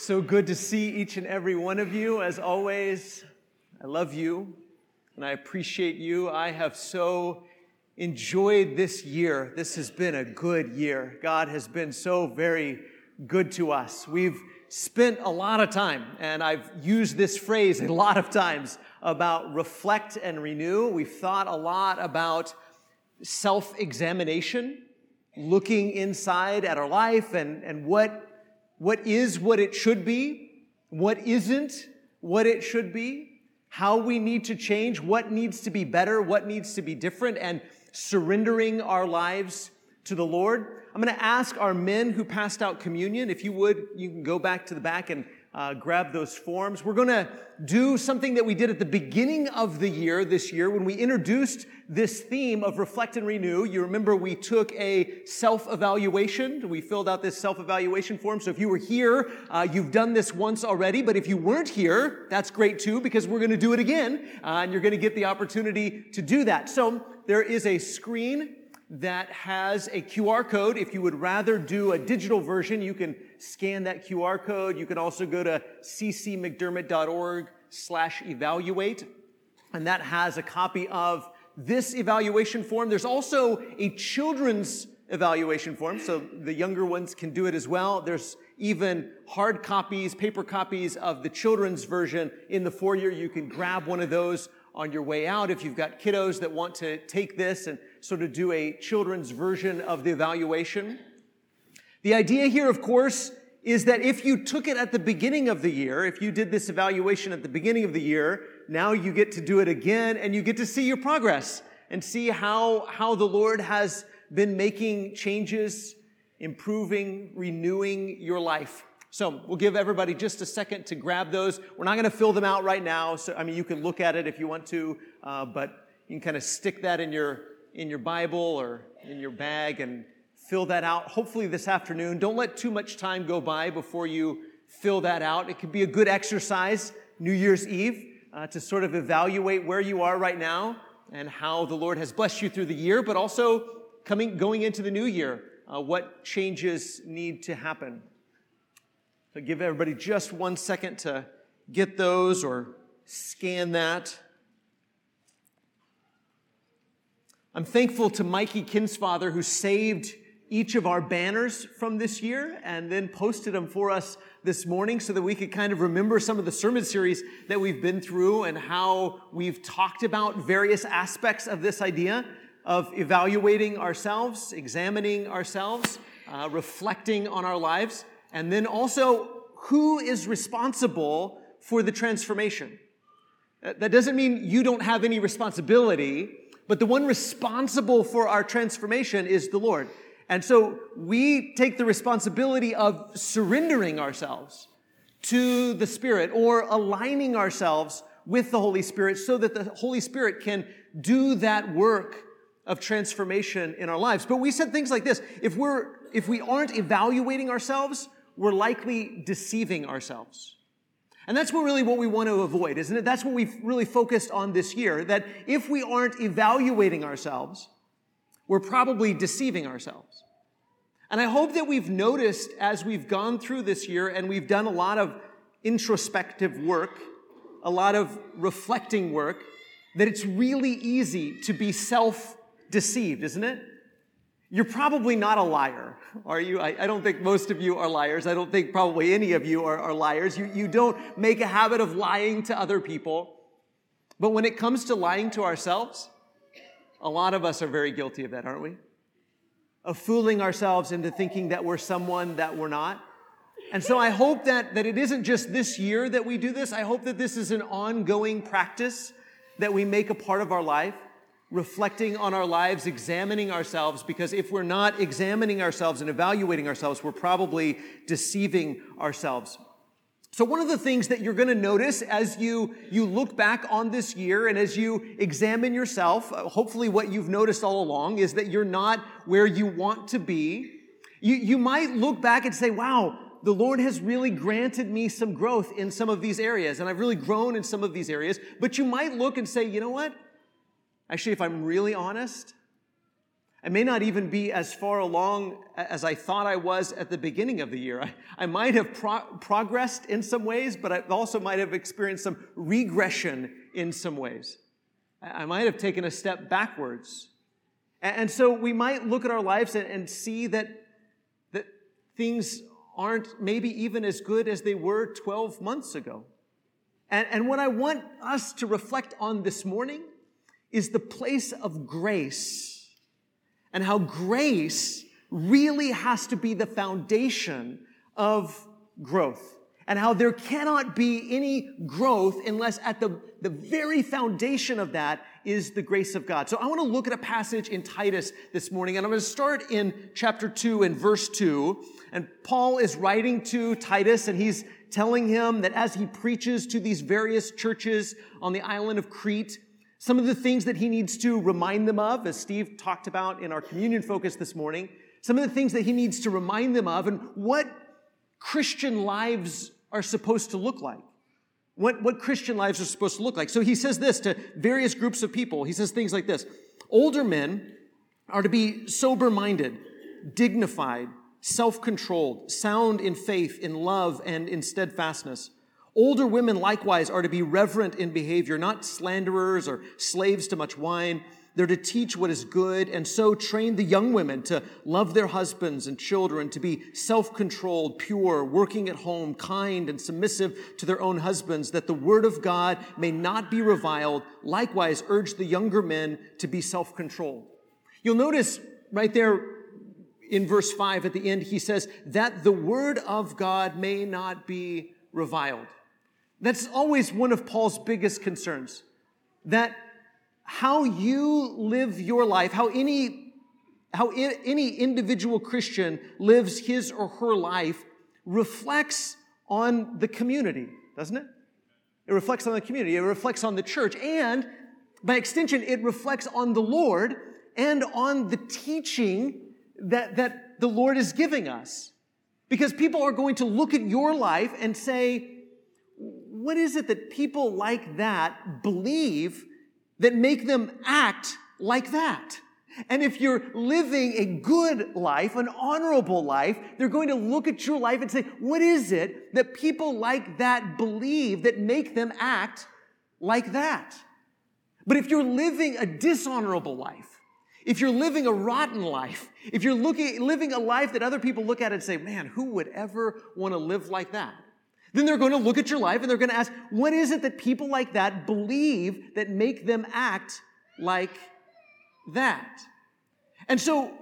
So good to see each and every one of you. As always, I love you and I appreciate you. I have so enjoyed this year. This has been a good year. God has been so very good to us. We've spent a lot of time, and I've used this phrase a lot of times about reflect and renew. We've thought a lot about self examination, looking inside at our life and, and what what is what it should be, what isn't what it should be, how we need to change, what needs to be better, what needs to be different, and surrendering our lives to the Lord. I'm going to ask our men who passed out communion, if you would, you can go back to the back and uh, grab those forms. We're going to do something that we did at the beginning of the year this year when we introduced this theme of reflect and renew. You remember we took a self-evaluation. We filled out this self-evaluation form. So if you were here, uh, you've done this once already. But if you weren't here, that's great too because we're going to do it again, uh, and you're going to get the opportunity to do that. So there is a screen that has a QR code. If you would rather do a digital version, you can scan that QR code. You can also go to ccmcdermott.org slash evaluate, and that has a copy of this evaluation form. There's also a children's evaluation form, so the younger ones can do it as well. There's even hard copies, paper copies of the children's version in the foyer. You can grab one of those on your way out if you've got kiddos that want to take this and sort of do a children's version of the evaluation. The idea here, of course, is that if you took it at the beginning of the year, if you did this evaluation at the beginning of the year, now you get to do it again and you get to see your progress and see how, how the Lord has been making changes, improving, renewing your life. So we'll give everybody just a second to grab those. We're not going to fill them out right now. So, I mean, you can look at it if you want to, uh, but you can kind of stick that in your, in your Bible or in your bag and fill that out. Hopefully this afternoon. Don't let too much time go by before you fill that out. It could be a good exercise New Year's Eve uh, to sort of evaluate where you are right now and how the Lord has blessed you through the year, but also coming, going into the new year, uh, what changes need to happen. Give everybody just one second to get those or scan that. I'm thankful to Mikey Kinsfather who saved each of our banners from this year and then posted them for us this morning so that we could kind of remember some of the sermon series that we've been through and how we've talked about various aspects of this idea of evaluating ourselves, examining ourselves, uh, reflecting on our lives, and then also who is responsible for the transformation. That doesn't mean you don't have any responsibility, but the one responsible for our transformation is the Lord. And so we take the responsibility of surrendering ourselves to the Spirit or aligning ourselves with the Holy Spirit so that the Holy Spirit can do that work of transformation in our lives. But we said things like this. If we're, if we aren't evaluating ourselves, we're likely deceiving ourselves. And that's what really what we want to avoid, isn't it? That's what we've really focused on this year, that if we aren't evaluating ourselves, we're probably deceiving ourselves. And I hope that we've noticed as we've gone through this year and we've done a lot of introspective work, a lot of reflecting work, that it's really easy to be self deceived, isn't it? You're probably not a liar, are you? I, I, don't think most of you are liars. I don't think probably any of you are, are liars. You, you don't make a habit of lying to other people. But when it comes to lying to ourselves, a lot of us are very guilty of that, aren't we? Of fooling ourselves into thinking that we're someone that we're not. And so I hope that, that it isn't just this year that we do this. I hope that this is an ongoing practice that we make a part of our life, reflecting on our lives, examining ourselves, because if we're not examining ourselves and evaluating ourselves, we're probably deceiving ourselves. So one of the things that you're going to notice as you, you look back on this year and as you examine yourself, uh, hopefully what you've noticed all along is that you're not where you want to be. You, you might look back and say, wow, the Lord has really granted me some growth in some of these areas, and I've really grown in some of these areas. But you might look and say, you know what? Actually, if I'm really honest, I may not even be as far along as I thought I was at the beginning of the year. I, I might have pro- progressed in some ways, but I also might have experienced some regression in some ways. I might have taken a step backwards. And so we might look at our lives and see that, that things aren't maybe even as good as they were 12 months ago. And, and what I want us to reflect on this morning is the place of grace and how grace really has to be the foundation of growth and how there cannot be any growth unless at the, the very foundation of that is the grace of God. So I want to look at a passage in Titus this morning, and I'm going to start in chapter 2 and verse 2. And Paul is writing to Titus, and he's telling him that as he preaches to these various churches on the island of Crete, some of the things that he needs to remind them of, as Steve talked about in our communion focus this morning, some of the things that he needs to remind them of, and what Christian lives are supposed to look like. What, what Christian lives are supposed to look like. So he says this to various groups of people. He says things like this Older men are to be sober minded, dignified, self controlled, sound in faith, in love, and in steadfastness. Older women likewise are to be reverent in behavior, not slanderers or slaves to much wine they're to teach what is good and so train the young women to love their husbands and children, to be self controlled, pure, working at home, kind, and submissive to their own husbands, that the word of God may not be reviled. Likewise, urge the younger men to be self controlled. You'll notice right there in verse 5 at the end, he says, that the word of God may not be reviled. That's always one of Paul's biggest concerns. That how you live your life, how any, how any individual Christian lives his or her life reflects on the community, doesn't it? It reflects on the community. It reflects on the church. And by extension, it reflects on the Lord and on the teaching that, that the Lord is giving us. Because people are going to look at your life and say, what is it that people like that believe that make them act like that. And if you're living a good life, an honorable life, they're going to look at your life and say, what is it that people like that believe that make them act like that? But if you're living a dishonorable life, if you're living a rotten life, if you're looking, living a life that other people look at and say, man, who would ever want to live like that? Then they're going to look at your life and they're going to ask, what is it that people like that believe that make them act like that? And so,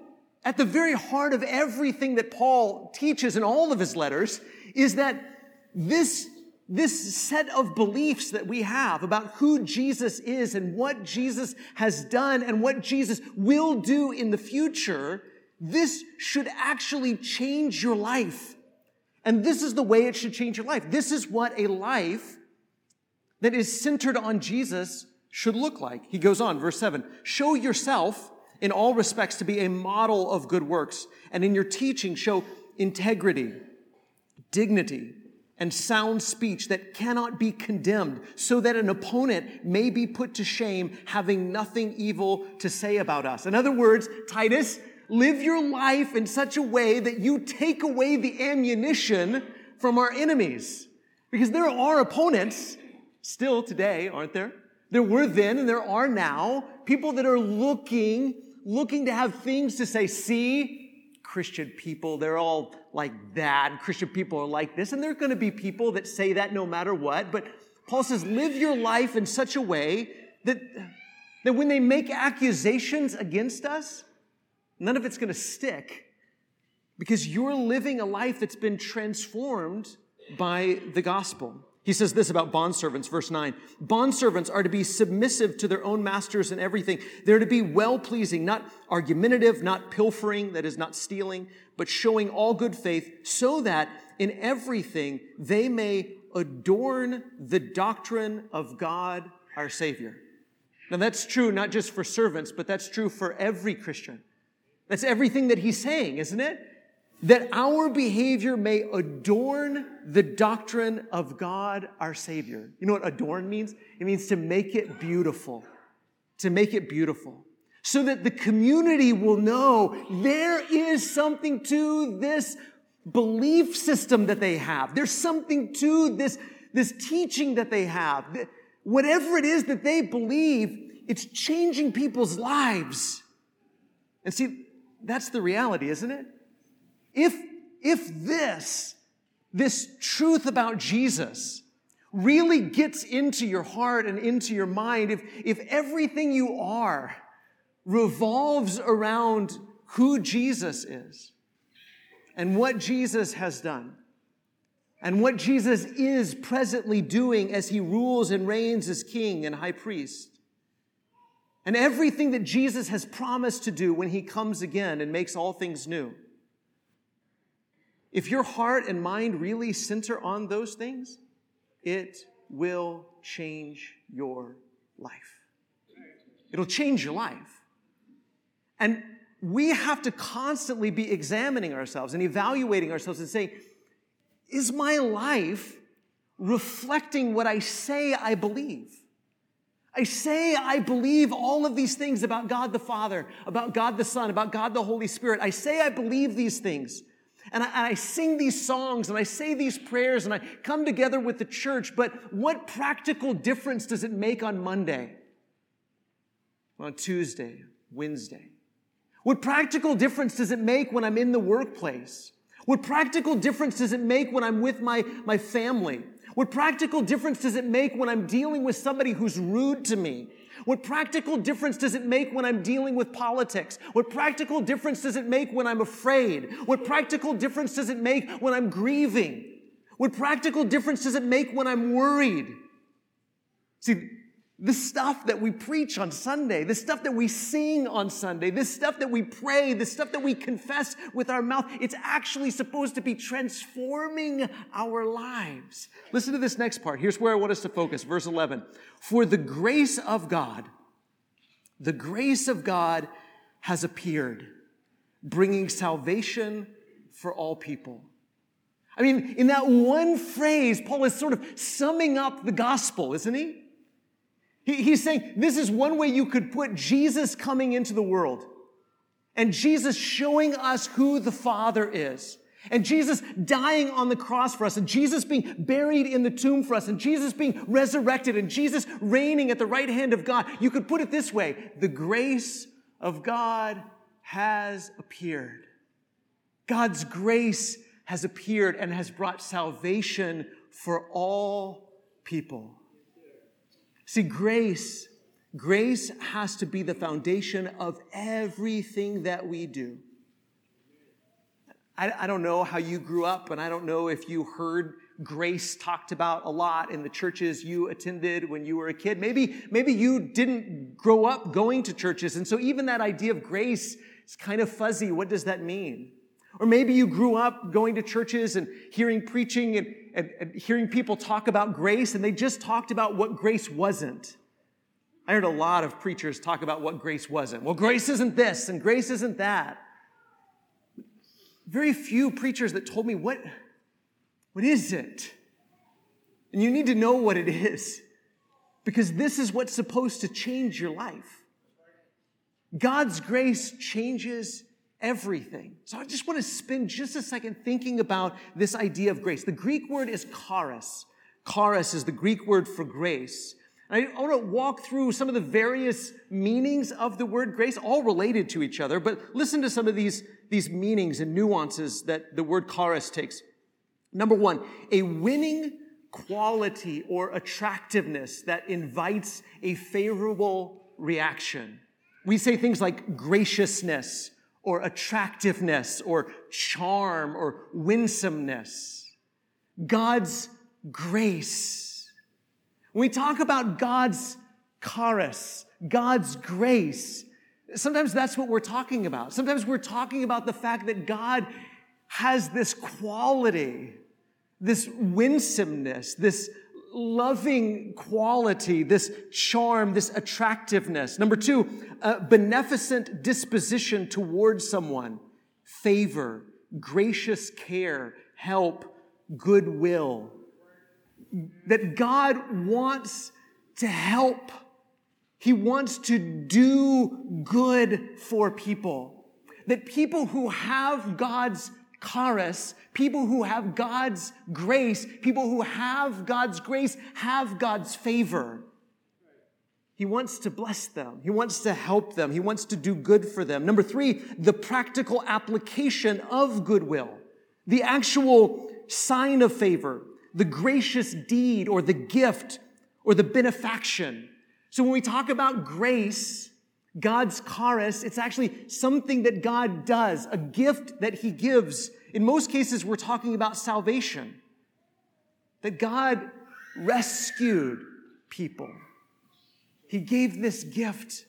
at the very heart of everything that Paul teaches in all of his letters is that this, this set of beliefs that we have about who Jesus is and what Jesus has done and what Jesus will do in the future, this should actually change your life. And this is the way it should change your life. This is what a life that is centered on Jesus should look like. He goes on, verse 7 Show yourself in all respects to be a model of good works, and in your teaching, show integrity, dignity, and sound speech that cannot be condemned, so that an opponent may be put to shame, having nothing evil to say about us. In other words, Titus, live your life in such a way that you take away the ammunition from our enemies. Because there are opponents still today, aren't there? There were then and there are now people that are looking, looking to have things to say, see, Christian people, they're all like that. Christian people are like this. And there are going to be people that say that no matter what. But Paul says, live your life in such a way that, that when they make accusations against us, None of it's going to stick because you're living a life that's been transformed by the gospel. He says this about bondservants, verse 9. Bondservants are to be submissive to their own masters in everything. They're to be well pleasing, not argumentative, not pilfering, that is, not stealing, but showing all good faith, so that in everything they may adorn the doctrine of God our Savior. Now that's true not just for servants, but that's true for every Christian. That's everything that he's saying, isn't it? That our behavior may adorn the doctrine of God our Savior. You know what adorn means? It means to make it beautiful. To make it beautiful. so that the community will know there is something to this belief system that they have. There's something to this, this teaching that they have. Whatever it is that they believe, it's changing people's lives. And see, that's the reality, isn't it? If, if this, this truth about Jesus really gets into your heart and into your mind, if, if everything you are revolves around who Jesus is and what Jesus has done, and what Jesus is presently doing as he rules and reigns as king and high priest, and everything that Jesus has promised to do when he comes again and makes all things new. If your heart and mind really center on those things, it will change your life. It'll change your life. And we have to constantly be examining ourselves and evaluating ourselves and saying, is my life reflecting what I say I believe? I say I believe all of these things about God the Father, about God the Son, about God the Holy Spirit. I say I believe these things. And I, and I, sing these songs and I say these prayers and I come together with the church, but what practical difference does it make on Monday? On Tuesday, Wednesday? What practical difference does it make when I'm in the workplace? What practical difference does it make when I'm with my, my family? What practical difference does it make when I'm dealing with somebody who's rude to me? What practical difference does it make when I'm dealing with politics? What practical difference does it make when I'm afraid? What practical difference does it make when I'm grieving? What practical difference does it make when I'm worried? See, the stuff that we preach on Sunday, the stuff that we sing on Sunday, this stuff that we pray, the stuff that we confess with our mouth, it's actually supposed to be transforming our lives. Listen to this next part. Here's where I want us to focus. Verse 11. For the grace of God, the grace of God has appeared, bringing salvation for all people. I mean, in that one phrase, Paul is sort of summing up the gospel, isn't he? He, he's saying this is one way you could put Jesus coming into the world and Jesus showing us who the Father is. And Jesus dying on the cross for us, and Jesus being buried in the tomb for us, and Jesus being resurrected, and Jesus reigning at the right hand of God. You could put it this way the grace of God has appeared. God's grace has appeared and has brought salvation for all people. See, grace, grace has to be the foundation of everything that we do. I, I don't know how you grew up, and I don't know if you heard grace talked about a lot in the churches you attended when you were a kid. Maybe, maybe you didn't grow up going to churches, and so even that idea of grace is kind of fuzzy. What does that mean? Or maybe you grew up going to churches and hearing preaching and and, and hearing people talk about grace, and they just talked about what grace wasn't. I heard a lot of preachers talk about what grace wasn't. Well, grace isn't this, and grace isn't that. Very few preachers that told me what, what is it? And you need to know what it is because this is what's supposed to change your life. God's grace changes everything. So I just want to spend just a second thinking about this idea of grace. The Greek word is charis. Charis is the Greek word for grace. And I want to walk through some of the various meanings of the word grace, all related to each other, but listen to some of these, these meanings and nuances that the word charis takes. Number one, a winning quality or attractiveness that invites a favorable reaction. We say things like graciousness or attractiveness or charm or winsomeness. God's grace. When we talk about God's charis, God's grace, sometimes that's what we're talking about. Sometimes we're talking about the fact that God has this quality, this winsomeness, this loving quality, this charm, this attractiveness. Number two, a beneficent disposition towards someone, favor, gracious care, help, goodwill. That God wants to help He wants to do good for people. That people who have God's charis, people who have God's grace, people who have God's grace have God's favor. He wants to bless them. He wants to help them. He wants to do good for them. Number three, the practical application of goodwill, the actual sign of favor, the gracious deed or the gift or the benefaction. So when we talk about grace, God's charis, it's actually something that God does, a gift that he gives. In most cases, we're talking about salvation. That God rescued people. He gave this gift.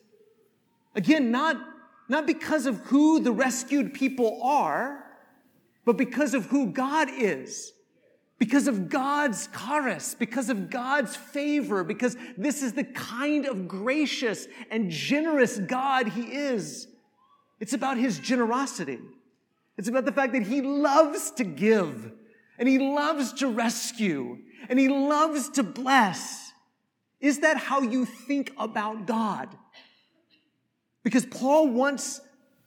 Again, not, not because of who the rescued people are, but because of who God is. Because of God's charis, because of God's favor, because this is the kind of gracious and generous God He is. It's about His generosity. It's about the fact that He loves to give, and He loves to rescue, and He loves to bless. Is that how you think about God? Because Paul wants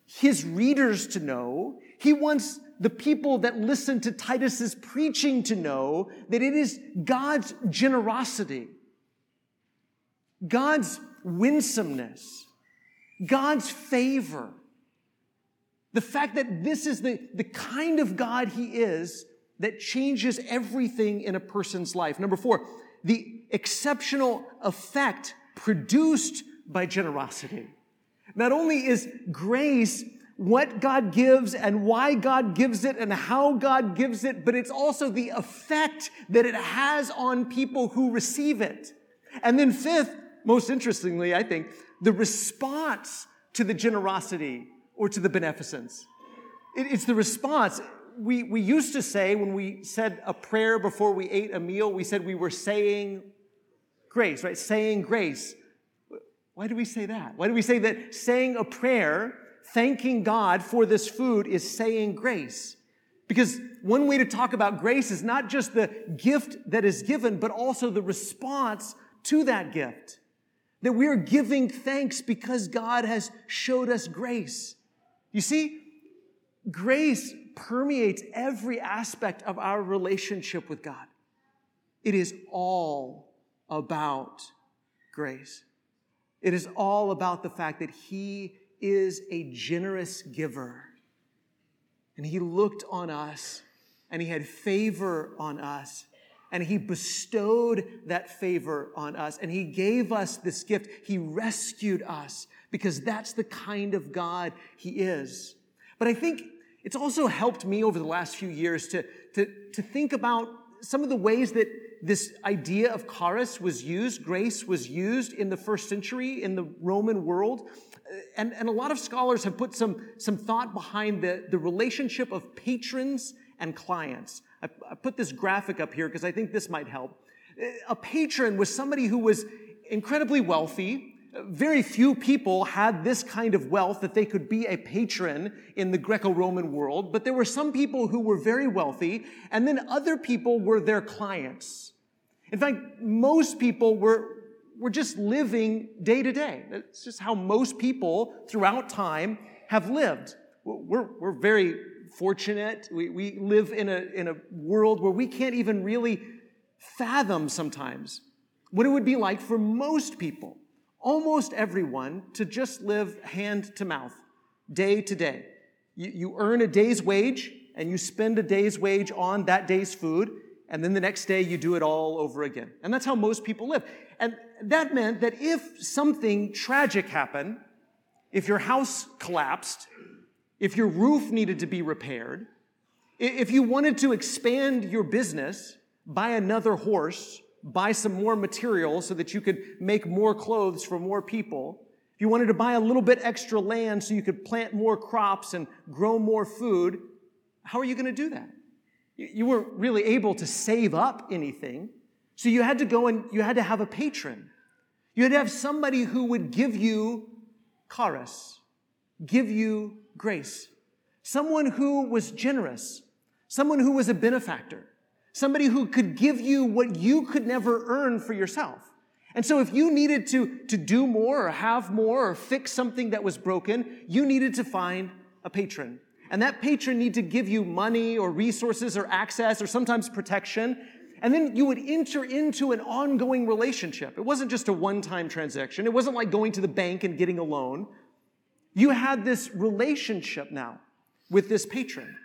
his readers to know, he wants the people that listen to Titus's preaching to know that it is God's generosity, God's winsomeness, God's favor, the fact that this is the, the kind of God he is that changes everything in a person's life. Number four, the exceptional effect produced by generosity. Not only is grace what God gives and why God gives it and how God gives it, but it's also the effect that it has on people who receive it. And then fifth, most interestingly, I think, the response to the generosity or to the beneficence. it's the response we, we used to say when we said a prayer before we ate a meal, we said we were saying grace, right? Saying grace. Why do we say that? Why do we say that saying a prayer, thanking God for this food, is saying grace? Because one way to talk about grace is not just the gift that is given, but also the response to that gift. That we are giving thanks because God has showed us grace. You see, grace permeates every aspect of our relationship with God. It is all about grace. It is all about the fact that He is a generous giver. And He looked on us and He had favor on us. And He bestowed that favor on us. And He gave us this gift. He rescued us because that's the kind of God He is. But I think it's also helped me over the last few years to, to, to think about some of the ways that this idea of charis was used, grace was used in the first century in the Roman world. Uh, and, and a lot of scholars have put some, some thought behind the, the relationship of patrons and clients. I, I put this graphic up here because I think this might help. Uh, a patron was somebody who was incredibly wealthy, very few people had this kind of wealth that they could be a patron in the Greco-Roman world, but there were some people who were very wealthy, and then other people were their clients. In fact, most people were, were just living day to day. That's just how most people throughout time have lived. We're, we're very fortunate. We, we live in a, in a world where we can't even really fathom sometimes what it would be like for most people almost everyone to just live hand to mouth, day to day. You, you earn a day's wage and you spend a day's wage on that day's food, and then the next day you do it all over again. And that's how most people live. And that meant that if something tragic happened, if your house collapsed, if your roof needed to be repaired, if you wanted to expand your business, buy another horse, buy some more material so that you could make more clothes for more people, if you wanted to buy a little bit extra land so you could plant more crops and grow more food, how are you going to do that? You weren't really able to save up anything. So you had to go and you had to have a patron. You had to have somebody who would give you charis, give you grace. Someone who was generous, someone who was a benefactor, Somebody who could give you what you could never earn for yourself. And so if you needed to, to do more or have more or fix something that was broken, you needed to find a patron. And that patron need to give you money or resources or access or sometimes protection. And then you would enter into an ongoing relationship. It wasn't just a one-time transaction. It wasn't like going to the bank and getting a loan. You had this relationship now with this patron,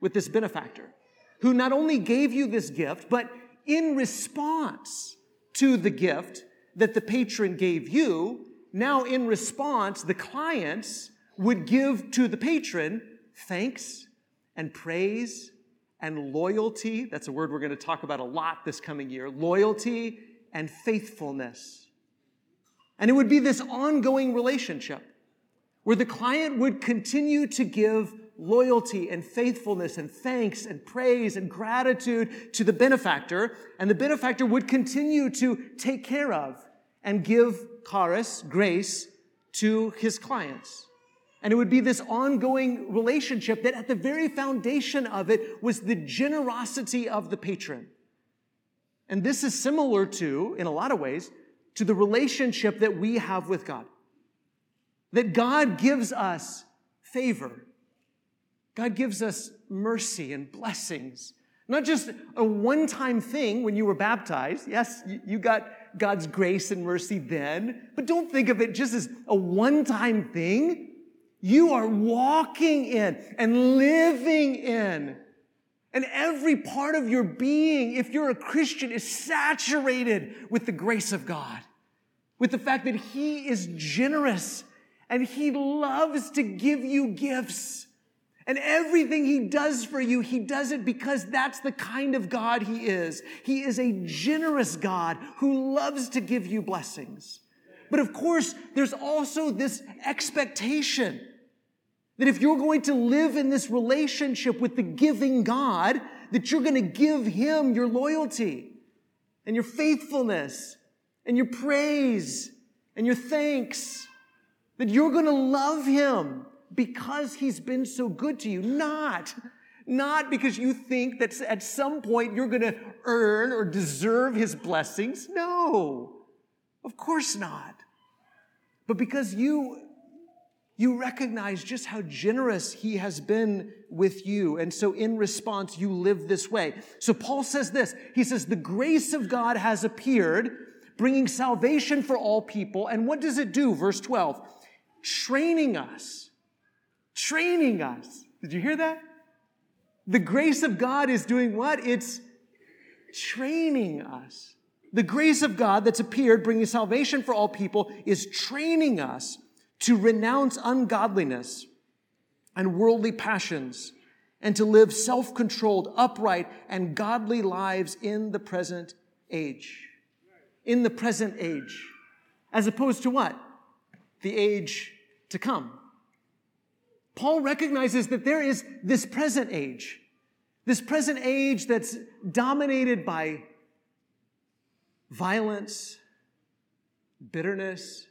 with this benefactor, who not only gave you this gift, but in response to the gift, that the patron gave you, now in response, the clients would give to the patron thanks and praise and loyalty. That's a word we're going to talk about a lot this coming year loyalty and faithfulness. And it would be this ongoing relationship where the client would continue to give loyalty and faithfulness and thanks and praise and gratitude to the benefactor, and the benefactor would continue to take care of and give charis, grace, to his clients. And it would be this ongoing relationship that at the very foundation of it was the generosity of the patron. And this is similar to, in a lot of ways, to the relationship that we have with God. That God gives us favor. God gives us mercy and blessings. Not just a one time thing when you were baptized. Yes, you got God's grace and mercy then, but don't think of it just as a one time thing. You are walking in and living in. And every part of your being, if you're a Christian, is saturated with the grace of God, with the fact that He is generous and He loves to give you gifts. And everything he does for you, he does it because that's the kind of God he is. He is a generous God who loves to give you blessings. But of course, there's also this expectation that if you're going to live in this relationship with the giving God, that you're going to give him your loyalty and your faithfulness and your praise and your thanks. That you're going to love him because he's been so good to you. Not, not because you think that at some point you're going to earn or deserve his blessings. No, of course not. But because you, you recognize just how generous he has been with you. And so in response, you live this way. So Paul says this. He says, the grace of God has appeared, bringing salvation for all people. And what does it do? Verse 12, training us training us. Did you hear that? The grace of God is doing what? It's training us. The grace of God that's appeared, bringing salvation for all people, is training us to renounce ungodliness and worldly passions and to live self controlled, upright, and godly lives in the present age. In the present age. As opposed to what? The age to come. Paul recognizes that there is this present age, this present age that's dominated by violence, bitterness,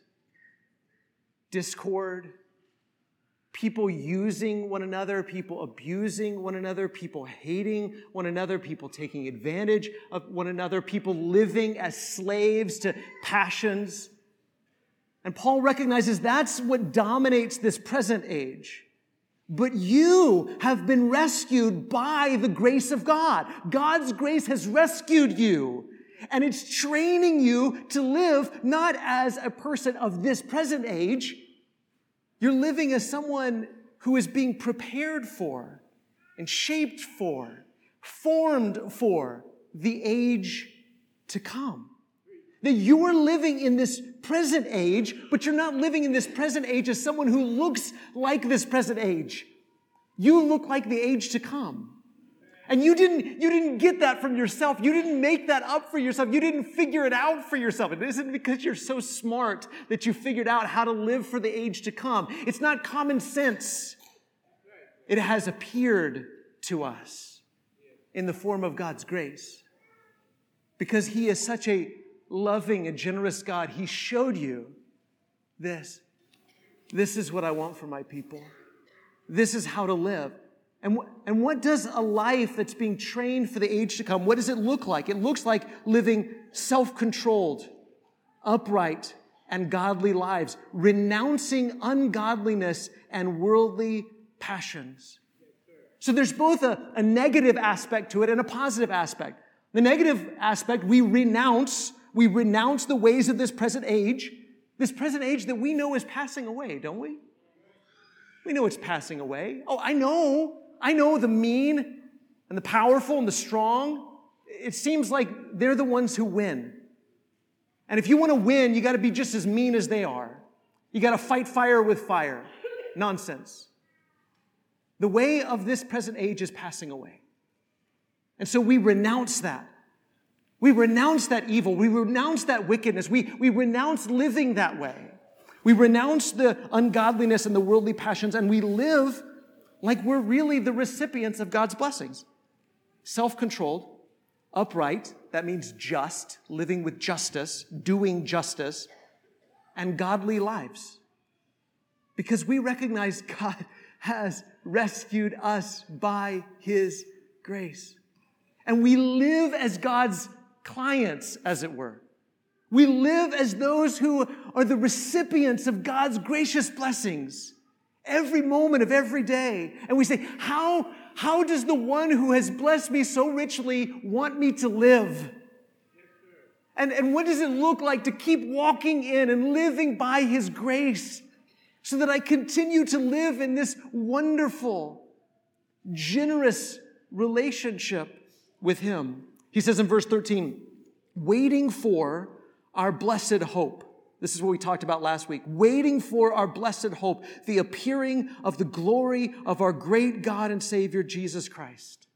discord, people using one another, people abusing one another, people hating one another, people taking advantage of one another, people living as slaves to passions. And Paul recognizes that's what dominates this present age. But you have been rescued by the grace of God. God's grace has rescued you. And it's training you to live not as a person of this present age. You're living as someone who is being prepared for and shaped for, formed for the age to come. That you are living in this present age, but you're not living in this present age as someone who looks like this present age. You look like the age to come. And you didn't, you didn't get that from yourself. You didn't make that up for yourself. You didn't figure it out for yourself. It isn't because you're so smart that you figured out how to live for the age to come. It's not common sense. It has appeared to us in the form of God's grace. Because He is such a loving and generous God, He showed you this. This is what I want for my people. This is how to live. And, and what does a life that's being trained for the age to come, what does it look like? It looks like living self controlled, upright, and godly lives, renouncing ungodliness and worldly passions. So there's both a, a negative aspect to it and a positive aspect. The negative aspect, we renounce, we renounce the ways of this present age, this present age that we know is passing away, don't we? We know it's passing away. Oh, I know. I know the mean and the powerful and the strong. It seems like they're the ones who win. And if you want to win, you got to be just as mean as they are. You got to fight fire with fire. Nonsense. The way of this present age is passing away. And so we renounce that. We renounce that evil. We renounce that wickedness. We, we renounce living that way. We renounce the ungodliness and the worldly passions, and we live like we're really the recipients of God's blessings. Self controlled, upright, that means just, living with justice, doing justice, and godly lives. Because we recognize God has rescued us by His grace. And we live as God's clients, as it were. We live as those who are the recipients of God's gracious blessings every moment of every day. And we say, how, how does the one who has blessed me so richly want me to live? And, and what does it look like to keep walking in and living by his grace so that I continue to live in this wonderful, generous relationship with him? He says in verse 13, waiting for our blessed hope. This is what we talked about last week. Waiting for our blessed hope, the appearing of the glory of our great God and Savior, Jesus Christ.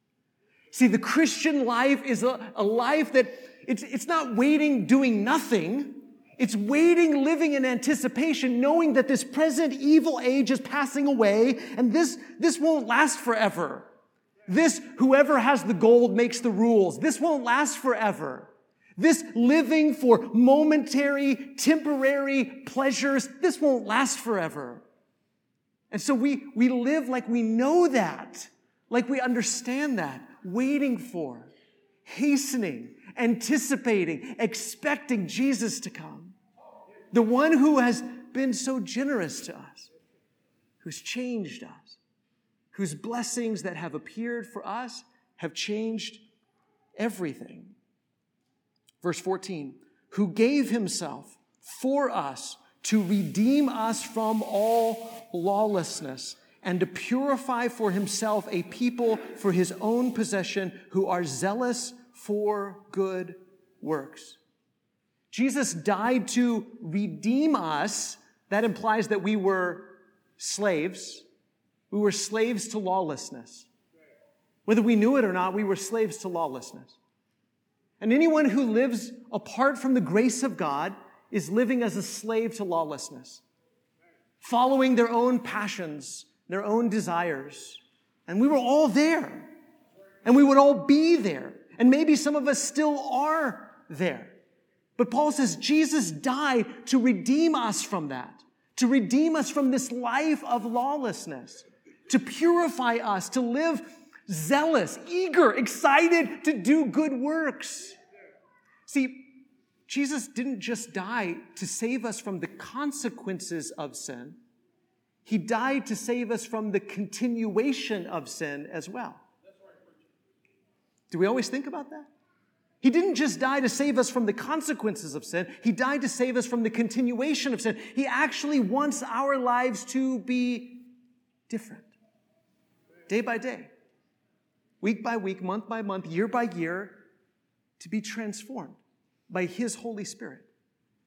See, the Christian life is a, a life that it's, it's not waiting, doing nothing. It's waiting, living in anticipation, knowing that this present evil age is passing away and this, this won't last forever. This, whoever has the gold makes the rules. This won't last forever. This living for momentary, temporary pleasures, this won't last forever. And so we, we live like we know that, like we understand that, waiting for, hastening, anticipating, expecting Jesus to come. The one who has been so generous to us, who's changed us, whose blessings that have appeared for us have changed everything. Verse 14, who gave himself for us to redeem us from all lawlessness and to purify for himself a people for his own possession who are zealous for good works. Jesus died to redeem us. That implies that we were slaves. We were slaves to lawlessness. Whether we knew it or not, we were slaves to lawlessness. And anyone who lives apart from the grace of God is living as a slave to lawlessness, following their own passions, their own desires. And we were all there. And we would all be there. And maybe some of us still are there. But Paul says Jesus died to redeem us from that, to redeem us from this life of lawlessness, to purify us, to live zealous, eager, excited to do good works. See, Jesus didn't just die to save us from the consequences of sin. He died to save us from the continuation of sin as well. Do we always think about that? He didn't just die to save us from the consequences of sin. He died to save us from the continuation of sin. He actually wants our lives to be different. Day by day week by week, month by month, year by year, to be transformed by His Holy Spirit.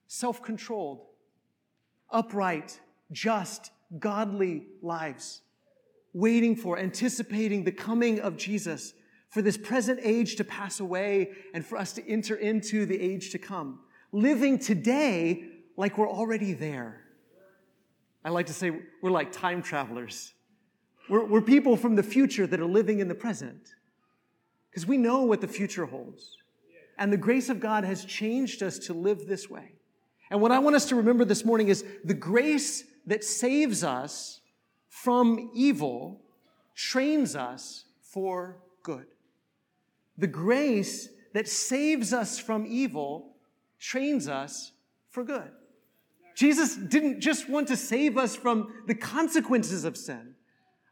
Self controlled, upright, just, godly lives, waiting for, anticipating the coming of Jesus, for this present age to pass away and for us to enter into the age to come. Living today like we're already there. I like to say we're like time travelers. We're, we're people from the future that are living in the present because we know what the future holds. And the grace of God has changed us to live this way. And what I want us to remember this morning is the grace that saves us from evil trains us for good. The grace that saves us from evil trains us for good. Jesus didn't just want to save us from the consequences of sin.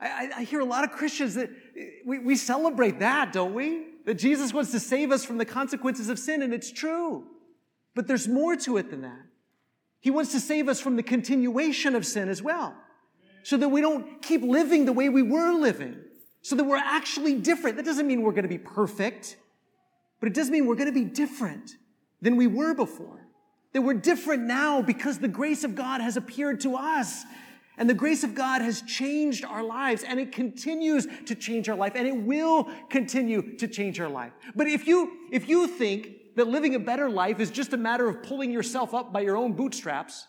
I, I hear a lot of Christians that eh, we, we celebrate that, don't we? That Jesus wants to save us from the consequences of sin, and it's true. But there's more to it than that. He wants to save us from the continuation of sin as well, so that we don't keep living the way we were living, so that we're actually different. That doesn't mean we're going to be perfect, but it does mean we're going to be different than we were before. That we're different now because the grace of God has appeared to us. And the grace of God has changed our lives and it continues to change our life and it will continue to change our life. But if you, if you think that living a better life is just a matter of pulling yourself up by your own bootstraps,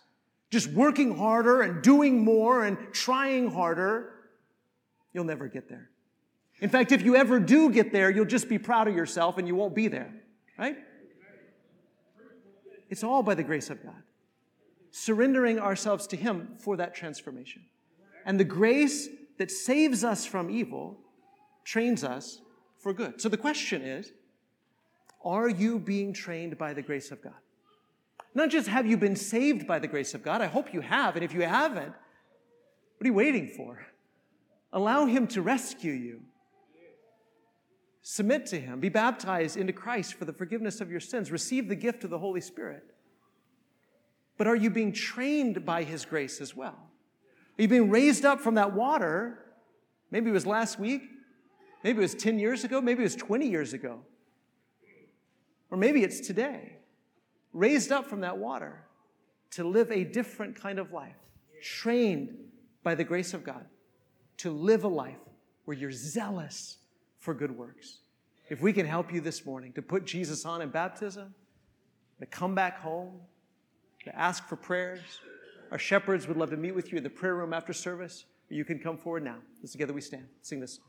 just working harder and doing more and trying harder, you'll never get there. In fact, if you ever do get there, you'll just be proud of yourself and you won't be there, right? It's all by the grace of God. Surrendering ourselves to Him for that transformation. And the grace that saves us from evil trains us for good. So the question is are you being trained by the grace of God? Not just have you been saved by the grace of God, I hope you have. And if you haven't, what are you waiting for? Allow Him to rescue you. Submit to Him. Be baptized into Christ for the forgiveness of your sins. Receive the gift of the Holy Spirit. But are you being trained by His grace as well? Are you being raised up from that water? Maybe it was last week. Maybe it was 10 years ago. Maybe it was 20 years ago. Or maybe it's today. Raised up from that water to live a different kind of life. Trained by the grace of God to live a life where you're zealous for good works. If we can help you this morning to put Jesus on in baptism, to come back home, to ask for prayers, our shepherds would love to meet with you in the prayer room after service. You can come forward now. As together we stand, sing this song.